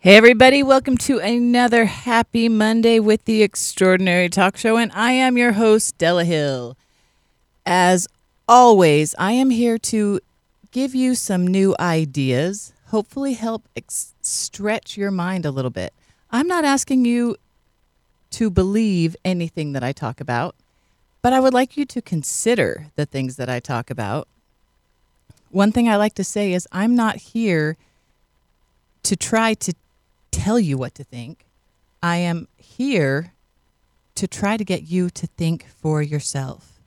Hey, everybody, welcome to another happy Monday with the Extraordinary Talk Show. And I am your host, Della Hill. As always, I am here to give you some new ideas, hopefully, help ex- stretch your mind a little bit. I'm not asking you to believe anything that I talk about, but I would like you to consider the things that I talk about. One thing I like to say is I'm not here to try to tell you what to think. I am here to try to get you to think for yourself.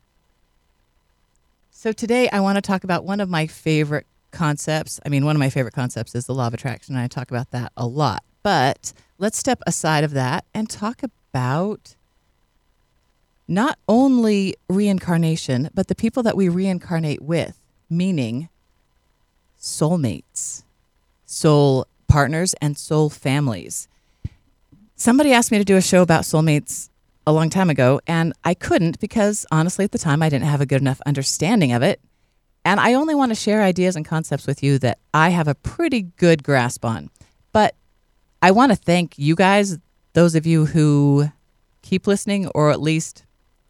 So today I want to talk about one of my favorite concepts. I mean, one of my favorite concepts is the law of attraction, and I talk about that a lot. But let's step aside of that and talk about not only reincarnation, but the people that we reincarnate with, meaning soulmates, soul partners, and soul families. Somebody asked me to do a show about soulmates a long time ago, and I couldn't because honestly, at the time, I didn't have a good enough understanding of it. And I only want to share ideas and concepts with you that I have a pretty good grasp on. But I want to thank you guys, those of you who keep listening or at least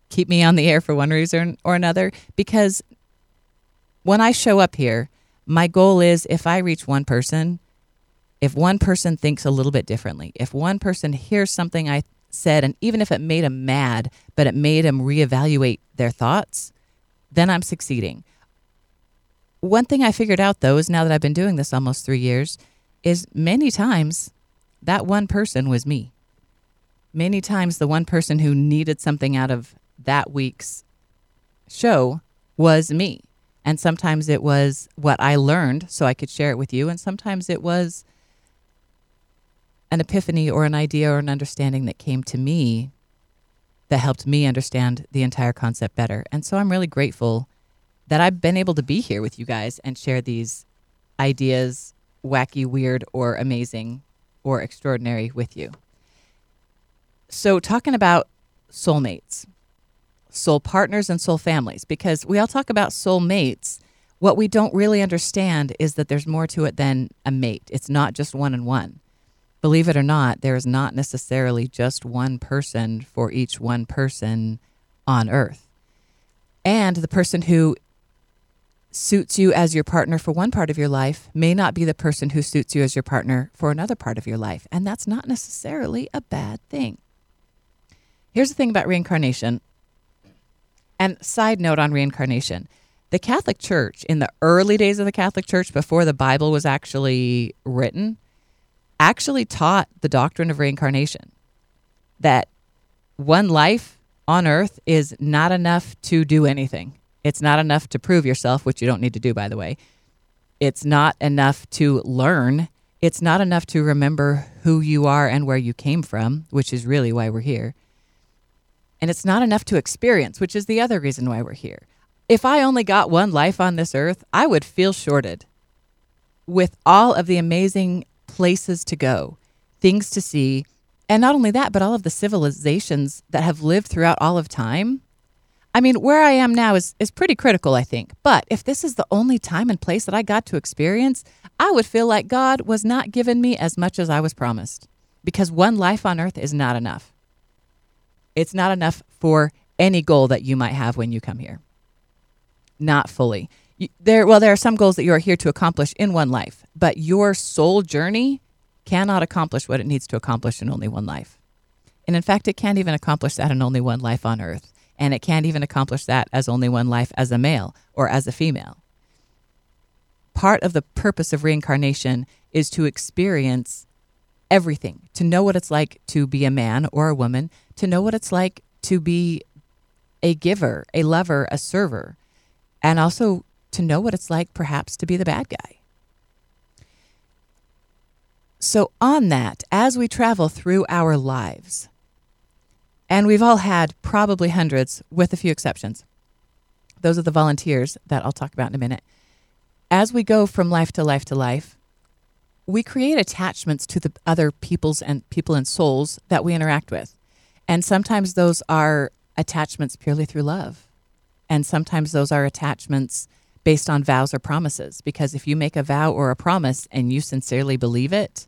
keep me on the air for one reason or another, because when I show up here, my goal is if I reach one person, if one person thinks a little bit differently, if one person hears something I said, and even if it made them mad, but it made them reevaluate their thoughts, then I'm succeeding. One thing I figured out though is now that I've been doing this almost three years, is many times that one person was me. Many times the one person who needed something out of that week's show was me. And sometimes it was what I learned so I could share it with you. And sometimes it was an epiphany or an idea or an understanding that came to me that helped me understand the entire concept better. And so I'm really grateful that I've been able to be here with you guys and share these ideas, wacky, weird, or amazing or extraordinary with you. So, talking about soulmates, soul partners, and soul families, because we all talk about soulmates. What we don't really understand is that there's more to it than a mate. It's not just one and one believe it or not, there is not necessarily just one person for each one person on earth. And the person who suits you as your partner for one part of your life may not be the person who suits you as your partner for another part of your life. And that's not necessarily a bad thing. Here's the thing about reincarnation. And side note on reincarnation the Catholic Church, in the early days of the Catholic Church, before the Bible was actually written, actually taught the doctrine of reincarnation that one life on earth is not enough to do anything. It's not enough to prove yourself, which you don't need to do, by the way. It's not enough to learn. It's not enough to remember who you are and where you came from, which is really why we're here. And it's not enough to experience, which is the other reason why we're here. If I only got one life on this earth, I would feel shorted. With all of the amazing places to go, things to see, and not only that, but all of the civilizations that have lived throughout all of time. I mean, where I am now is, is pretty critical, I think. But if this is the only time and place that I got to experience, I would feel like God was not giving me as much as I was promised because one life on earth is not enough. It's not enough for any goal that you might have when you come here. Not fully there well there are some goals that you are here to accomplish in one life but your soul journey cannot accomplish what it needs to accomplish in only one life. And in fact it can't even accomplish that in only one life on earth. And it can't even accomplish that as only one life as a male or as a female. Part of the purpose of reincarnation is to experience everything to know what it's like to be a man or a woman to know what it's like to be a giver a lover a server and also to know what it's like perhaps to be the bad guy. So, on that, as we travel through our lives, and we've all had probably hundreds, with a few exceptions, those are the volunteers that I'll talk about in a minute. As we go from life to life to life, we create attachments to the other peoples and people and souls that we interact with. And sometimes those are attachments purely through love. And sometimes those are attachments based on vows or promises. Because if you make a vow or a promise and you sincerely believe it,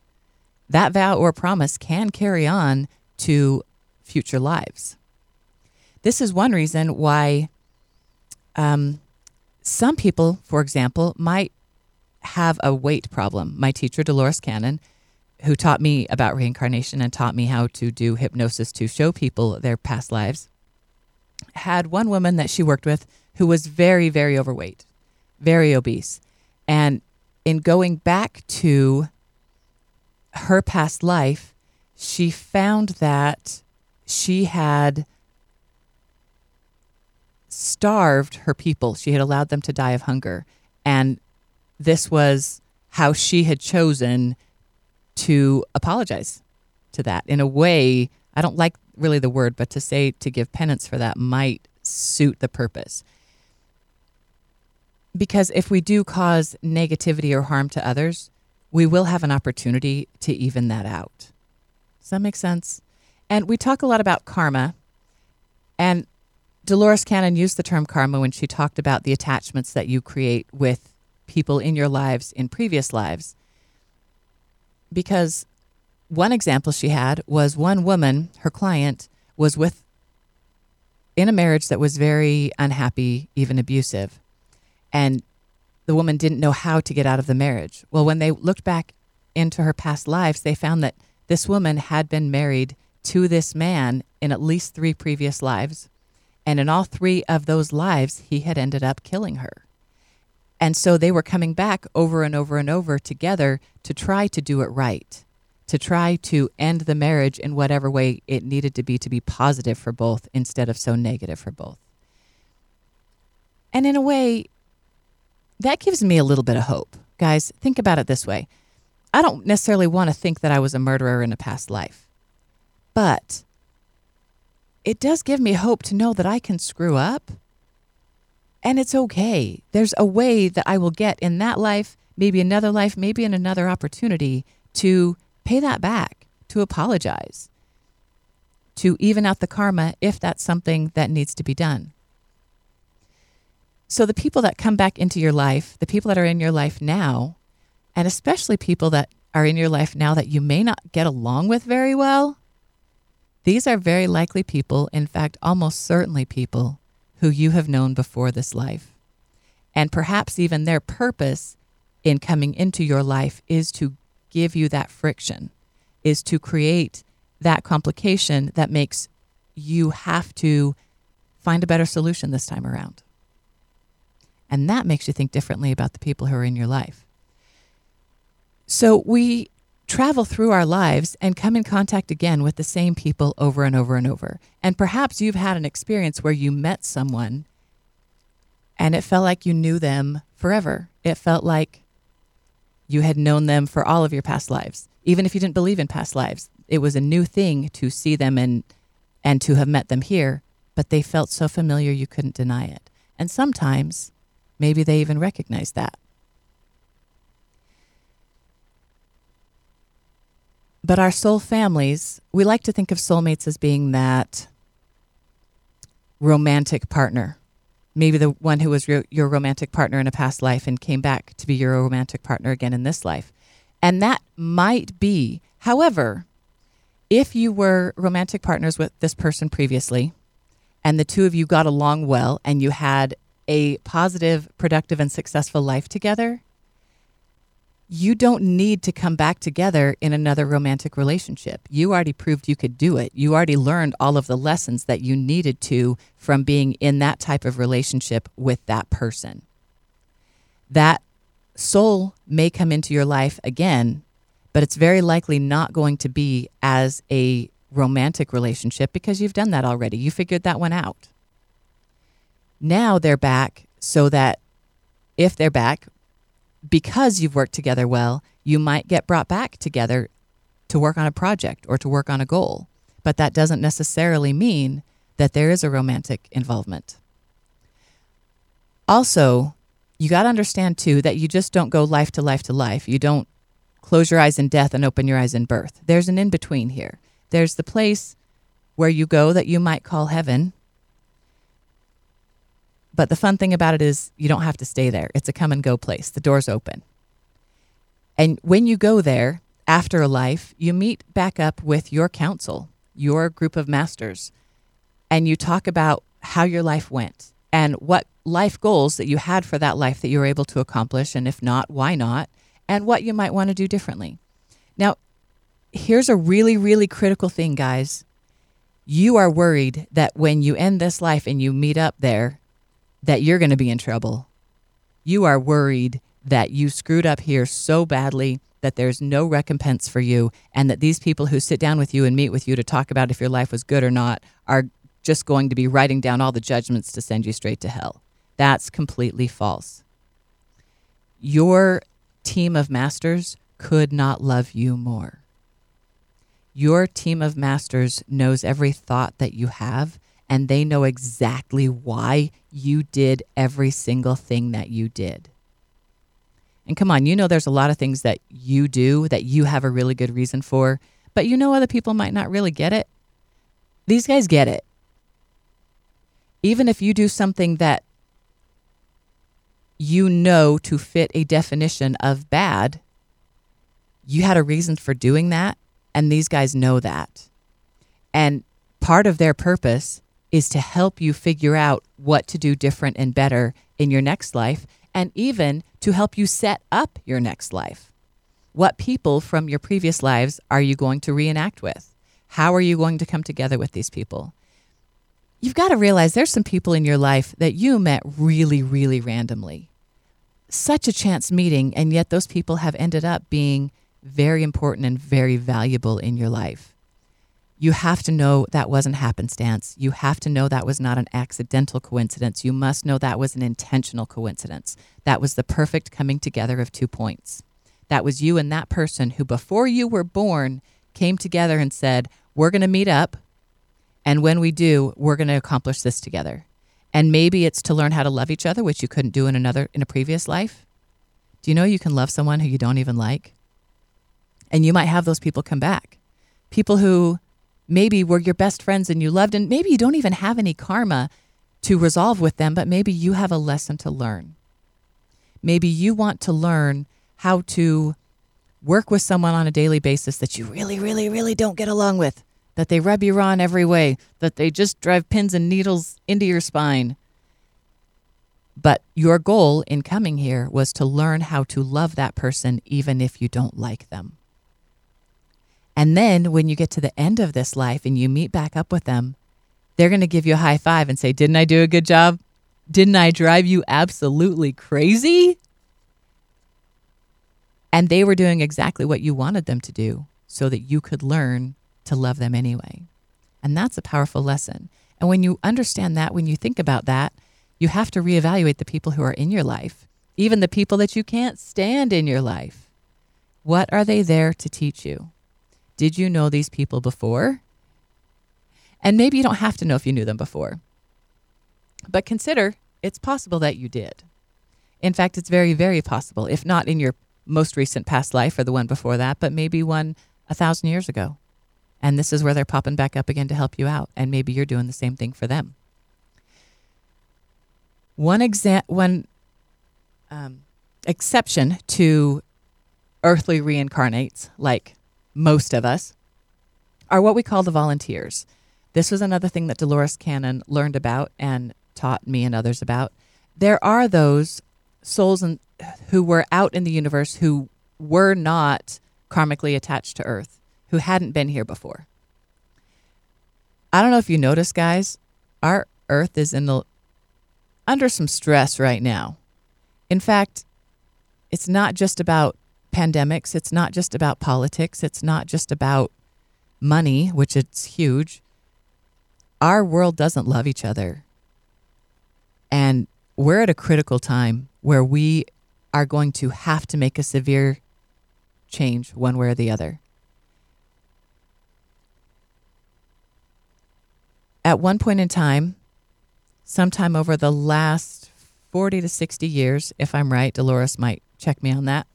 that vow or promise can carry on to future lives. This is one reason why um, some people, for example, might have a weight problem. My teacher, Dolores Cannon, who taught me about reincarnation and taught me how to do hypnosis to show people their past lives, had one woman that she worked with who was very, very overweight, very obese. And in going back to her past life, she found that she had starved her people. She had allowed them to die of hunger. And this was how she had chosen to apologize to that. In a way, I don't like really the word, but to say to give penance for that might suit the purpose. Because if we do cause negativity or harm to others, we will have an opportunity to even that out. Does that make sense? And we talk a lot about karma. And Dolores Cannon used the term karma when she talked about the attachments that you create with people in your lives in previous lives. Because one example she had was one woman, her client, was with in a marriage that was very unhappy, even abusive. And the woman didn't know how to get out of the marriage. Well, when they looked back into her past lives, they found that this woman had been married to this man in at least three previous lives. And in all three of those lives, he had ended up killing her. And so they were coming back over and over and over together to try to do it right, to try to end the marriage in whatever way it needed to be to be positive for both instead of so negative for both. And in a way, that gives me a little bit of hope. Guys, think about it this way I don't necessarily want to think that I was a murderer in a past life, but it does give me hope to know that I can screw up and it's okay. There's a way that I will get in that life, maybe another life, maybe in another opportunity to pay that back, to apologize, to even out the karma if that's something that needs to be done. So, the people that come back into your life, the people that are in your life now, and especially people that are in your life now that you may not get along with very well, these are very likely people, in fact, almost certainly people who you have known before this life. And perhaps even their purpose in coming into your life is to give you that friction, is to create that complication that makes you have to find a better solution this time around. And that makes you think differently about the people who are in your life. So we travel through our lives and come in contact again with the same people over and over and over. And perhaps you've had an experience where you met someone and it felt like you knew them forever. It felt like you had known them for all of your past lives, even if you didn't believe in past lives. It was a new thing to see them and and to have met them here, but they felt so familiar you couldn't deny it. And sometimes Maybe they even recognize that. But our soul families, we like to think of soulmates as being that romantic partner. Maybe the one who was your, your romantic partner in a past life and came back to be your romantic partner again in this life. And that might be. However, if you were romantic partners with this person previously and the two of you got along well and you had a positive, productive, and successful life together, you don't need to come back together in another romantic relationship. You already proved you could do it. You already learned all of the lessons that you needed to from being in that type of relationship with that person. That soul may come into your life again, but it's very likely not going to be as a romantic relationship because you've done that already. You figured that one out. Now they're back so that if they're back, because you've worked together well, you might get brought back together to work on a project or to work on a goal. But that doesn't necessarily mean that there is a romantic involvement. Also, you got to understand too that you just don't go life to life to life. You don't close your eyes in death and open your eyes in birth. There's an in between here. There's the place where you go that you might call heaven, but the fun thing about it is you don't have to stay there. It's a come and go place. The door's open. And when you go there, after a life, you meet back up with your council, your group of masters, and you talk about how your life went and what life goals that you had for that life that you were able to accomplish. And if not, why not? And what you might want to do differently. Now, here's a really, really critical thing, guys. You are worried that when you end this life and you meet up there, that you're going to be in trouble. You are worried that you screwed up here so badly that there's no recompense for you, and that these people who sit down with you and meet with you to talk about if your life was good or not are just going to be writing down all the judgments to send you straight to hell. That's completely false. Your team of masters could not love you more. Your team of masters knows every thought that you have, and they know exactly why you did every single thing that you did. And come on, you know there's a lot of things that you do that you have a really good reason for, but you know other people might not really get it. These guys get it. Even if you do something that you know to fit a definition of bad, you had a reason for doing that, and these guys know that. And part of their purpose is to help you figure out what to do different and better in your next life and even to help you set up your next life. What people from your previous lives are you going to reenact with? How are you going to come together with these people? You've got to realize there's some people in your life that you met really, really randomly. Such a chance meeting, and yet those people have ended up being very important and very valuable in your life you have to know that wasn't happenstance. You have to know that was not an accidental coincidence. You must know that was an intentional coincidence. That was the perfect coming together of two points. That was you and that person who, before you were born, came together and said, We're going to meet up. And when we do, we're going to accomplish this together. And maybe it's to learn how to love each other, which you couldn't do in another in a previous life. Do you know you can love someone who you don't even like? And you might have those people come back. People who maybe were your best friends and you loved, and maybe you don't even have any karma to resolve with them, but maybe you have a lesson to learn. Maybe you want to learn how to work with someone on a daily basis that you really, really, really don't get along with, that they rub you in every way, that they just drive pins and needles into your spine. But your goal in coming here was to learn how to love that person even if you don't like them. And then when you get to the end of this life and you meet back up with them, they're going to give you a high five and say, Didn't I do a good job? Didn't I drive you absolutely crazy? And they were doing exactly what you wanted them to do so that you could learn to love them anyway. And that's a powerful lesson. And when you understand that, when you think about that, you have to reevaluate the people who are in your life, even the people that you can't stand in your life. What are they there to teach you? Did you know these people before? And maybe you don't have to know if you knew them before. But consider it's possible that you did. In fact, it's very, very possible, if not in your most recent past life or the one before that, but maybe one a thousand years ago. And this is where they're popping back up again to help you out. And maybe you're doing the same thing for them. One, exa- one um, exception to earthly reincarnates, like most of us, are what we call the volunteers. This was another thing that Dolores Cannon learned about and taught me and others about. There are those souls in, who were out in the universe who were not karmically attached to Earth, who hadn't been here before. I don't know if you notice, guys, our Earth is in the under some stress right now. In fact, it's not just about pandemics. It's not just about politics. It's not just about money, which it's huge. Our world doesn't love each other. And we're at a critical time where we are going to have to make a severe change one way or the other. At one point in time, sometime over the last 40 to 60 years, if I'm right, Dolores might check me on that,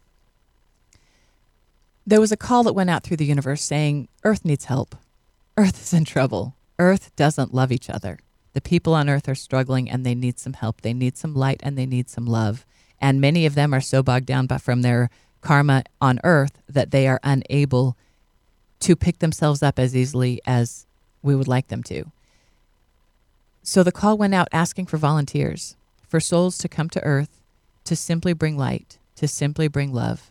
there was a call that went out through the universe saying, Earth needs help. Earth is in trouble. Earth doesn't love each other. The people on Earth are struggling and they need some help. They need some light and they need some love. And many of them are so bogged down by, from their karma on earth that they are unable to pick themselves up as easily as we would like them to. So the call went out asking for volunteers, for souls to come to earth to simply bring light, to simply bring love.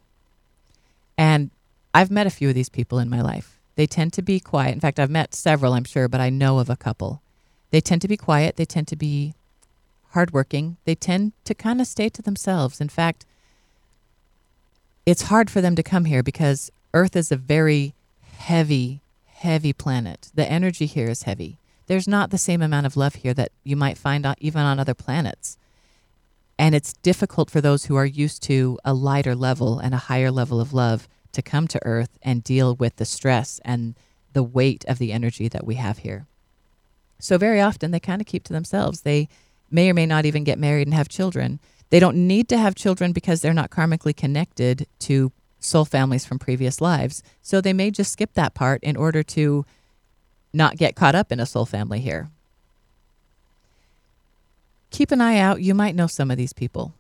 And I've met a few of these people in my life. They tend to be quiet. In fact, I've met several, I'm sure, but I know of a couple. They tend to be quiet. They tend to be hardworking. They tend to kind of stay to themselves. In fact, it's hard for them to come here because Earth is a very heavy, heavy planet. The energy here is heavy. There's not the same amount of love here that you might find on, even on other planets. And it's difficult for those who are used to a lighter level and a higher level of love to come to Earth and deal with the stress and the weight of the energy that we have here. So, very often they kind of keep to themselves. They may or may not even get married and have children. They don't need to have children because they're not karmically connected to soul families from previous lives. So, they may just skip that part in order to not get caught up in a soul family here. Keep an eye out. You might know some of these people.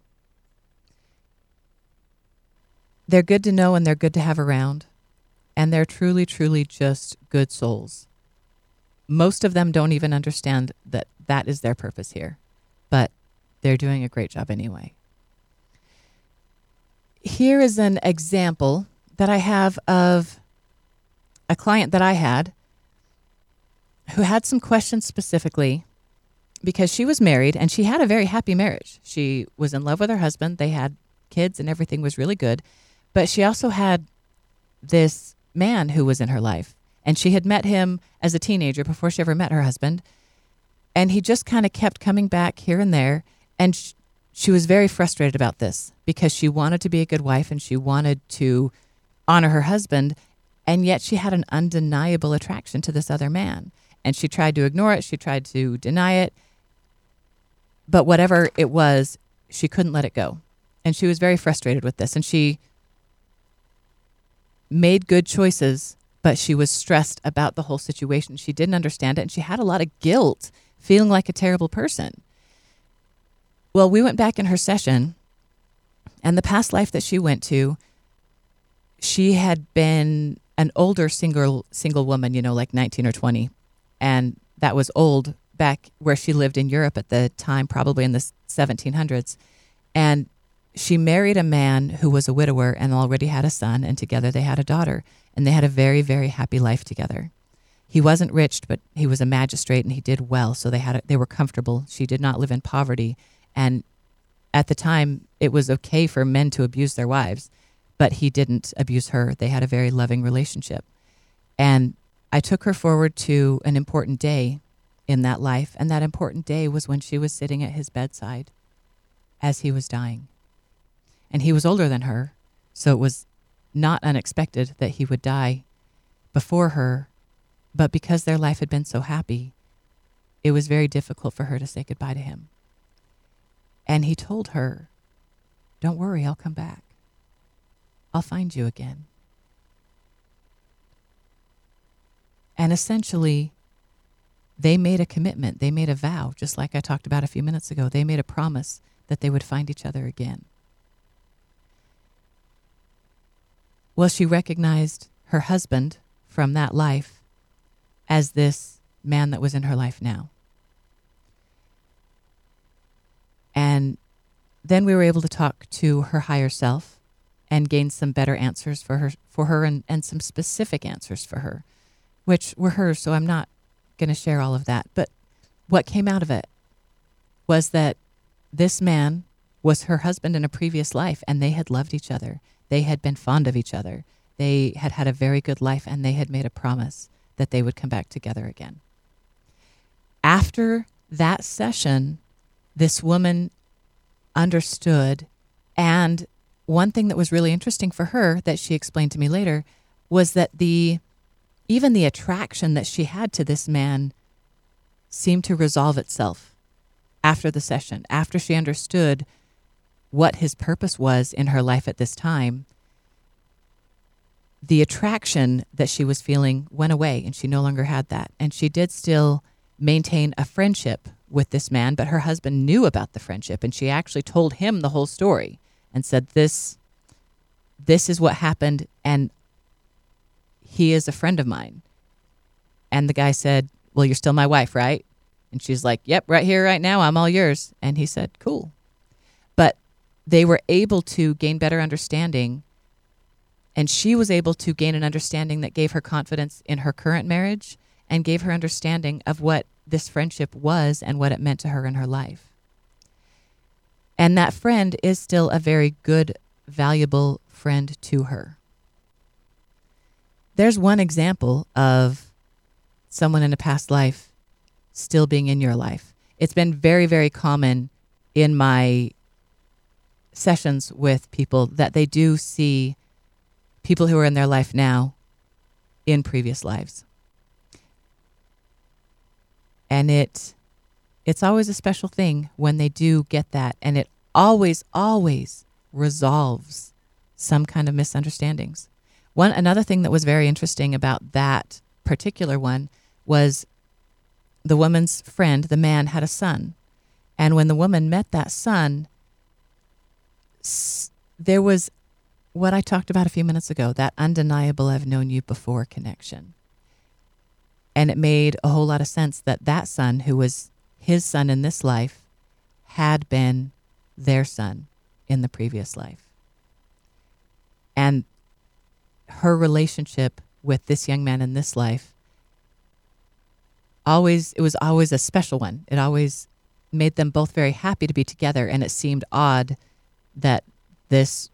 They're good to know and they're good to have around. And they're truly, truly just good souls. Most of them don't even understand that that is their purpose here, but they're doing a great job anyway. Here is an example that I have of a client that I had who had some questions specifically because she was married and she had a very happy marriage. She was in love with her husband, they had kids, and everything was really good. But she also had this man who was in her life. And she had met him as a teenager before she ever met her husband. And he just kind of kept coming back here and there. And sh- she was very frustrated about this because she wanted to be a good wife and she wanted to honor her husband. And yet she had an undeniable attraction to this other man. And she tried to ignore it, she tried to deny it. But whatever it was, she couldn't let it go. And she was very frustrated with this. And she made good choices, but she was stressed about the whole situation. She didn't understand it. And she had a lot of guilt, feeling like a terrible person. Well, we went back in her session, and the past life that she went to, she had been an older single single woman, you know, like 19 or 20. And that was old back where she lived in Europe at the time, probably in the 1700s. And she married a man who was a widower and already had a son, and together they had a daughter. And they had a very, very happy life together. He wasn't rich, but he was a magistrate and he did well, so they had a, they were comfortable. She did not live in poverty, and at the time it was okay for men to abuse their wives, but he didn't abuse her. They had a very loving relationship. And I took her forward to an important day in that life. And that important day was when she was sitting at his bedside as he was dying. And he was older than her, so it was not unexpected that he would die before her. But because their life had been so happy, it was very difficult for her to say goodbye to him. And he told her, Don't worry, I'll come back. I'll find you again. And essentially, they made a commitment, they made a vow, just like I talked about a few minutes ago. They made a promise that they would find each other again. Well, she recognized her husband from that life as this man that was in her life now. And then we were able to talk to her higher self and gain some better answers for her for her and, and some specific answers for her, which were hers, so I'm not going to share all of that. But what came out of it was that this man was her husband in a previous life and they had loved each other. They had been fond of each other. They had had a very good life and they had made a promise that they would come back together again. After that session, this woman understood. And one thing that was really interesting for her that she explained to me later was that the even the attraction that she had to this man seemed to resolve itself after the session, after she understood what his purpose was in her life at this time. The attraction that she was feeling went away and she no longer had that. And she did still maintain a friendship with this man, but her husband knew about the friendship and she actually told him the whole story and said, This this is what happened, and he is a friend of mine. And the guy said, Well, you're still my wife, right? And she's like, Yep, right here, right now, I'm all yours. And he said, Cool. They were able to gain better understanding. And she was able to gain an understanding that gave her confidence in her current marriage and gave her understanding of what this friendship was and what it meant to her in her life. And that friend is still a very good, valuable friend to her. There's one example of someone in a past life still being in your life. It's been very, very common in my sessions with people that they do see people who are in their life now in previous lives. And it it's always a special thing when they do get that and it always always resolves some kind of misunderstandings. One another thing that was very interesting about that particular one was the woman's friend, the man had a son. And when the woman met that son, there was what I talked about a few minutes ago, that undeniable I've known you before connection. And it made a whole lot of sense that that son, who was his son in this life, had been their son in the previous life. And her relationship with this young man in this life always it was always a special one. It always made them both very happy to be together and it seemed odd that this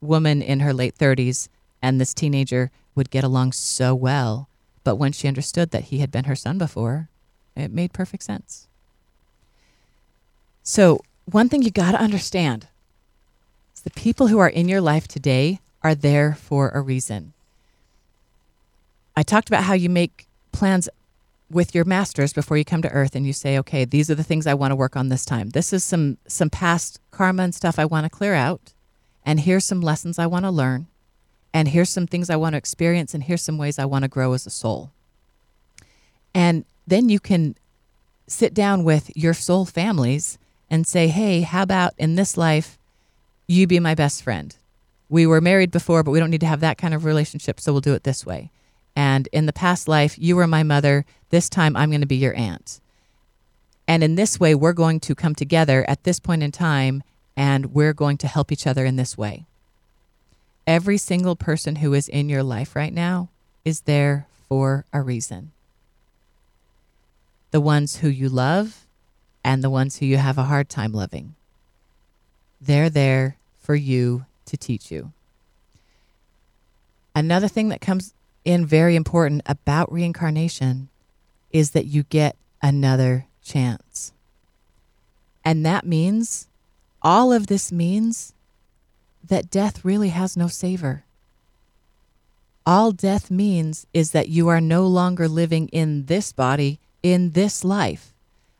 woman in her late 30s and this teenager would get along so well but when she understood that he had been her son before, it made perfect sense. So, one thing you got to understand is the people who are in your life today are there for a reason. I talked about how you make plans with your masters before you come to earth and you say, okay, these are the things I want to work on this time. This is some some past karma and stuff I want to clear out. And here's some lessons I want to learn and here's some things I want to experience, and here's some ways I want to grow as a soul. And then you can sit down with your soul families and say, hey, how about in this life, you be my best friend? We were married before, but we don't need to have that kind of relationship, so we'll do it this way. And in the past life, you were my mother. This time, I'm going to be your aunt. And in this way, we're going to come together at this point in time, and we're going to help each other in this way every single person who is in your life right now is there for a reason. The ones who you love and the ones who you have a hard time loving. They're there for you to teach you. Another thing that comes in very important about reincarnation is that you get another chance. And that means, all of this means that death really has no savor. All death means is that you are no longer living in this body, in this life.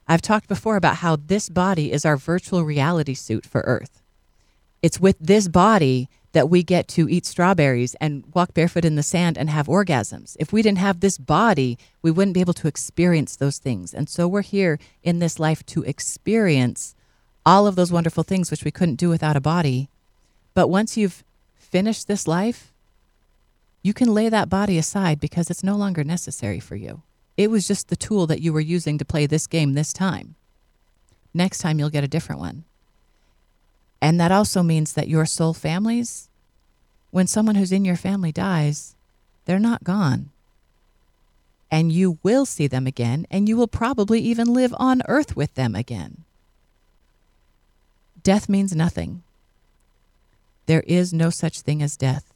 I've talked before about how this body is our virtual reality suit for Earth. It's with this body that we get to eat strawberries and walk barefoot in the sand and have orgasms. If we didn't have this body, we wouldn't be able to experience those things. And so we're here in this life to experience all of those wonderful things which we couldn't do without a body but once you've finished this life, you can lay that body aside because it's no longer necessary for you. It was just the tool that you were using to play this game this time. Next time, you'll get a different one. And that also means that your soul families, when someone who's in your family dies, they're not gone. And you will see them again, and you will probably even live on earth with them again. Death means nothing. There is no such thing as death.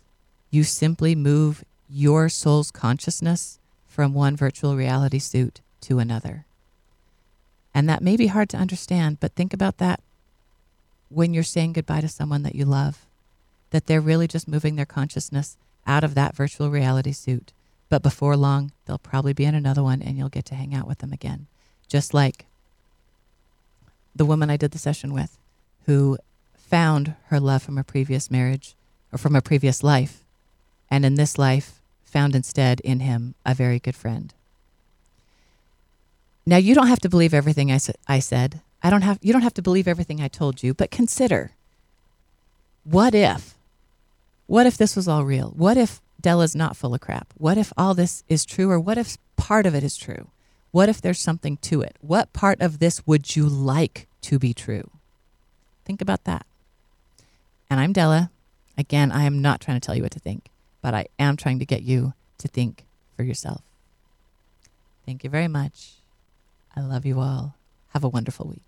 You simply move your soul's consciousness from one virtual reality suit to another. And that may be hard to understand, but think about that when you're saying goodbye to someone that you love, that they're really just moving their consciousness out of that virtual reality suit. But before long, they'll probably be in another one and you'll get to hang out with them again. Just like the woman I did the session with, who found her love from a previous marriage or from a previous life, and in this life found instead in him a very good friend. Now you don't have to believe everything I, sa- I said. I don't have you don't have to believe everything I told you, but consider what if What if this was all real? What if Della's not full of crap? What if all this is true, or what if part of it is true? What if there's something to it? What part of this would you like to be true? Think about that. And I'm Della. Again, I am not trying to tell you what to think, but I am trying to get you to think for yourself. Thank you very much. I love you all. Have a wonderful week.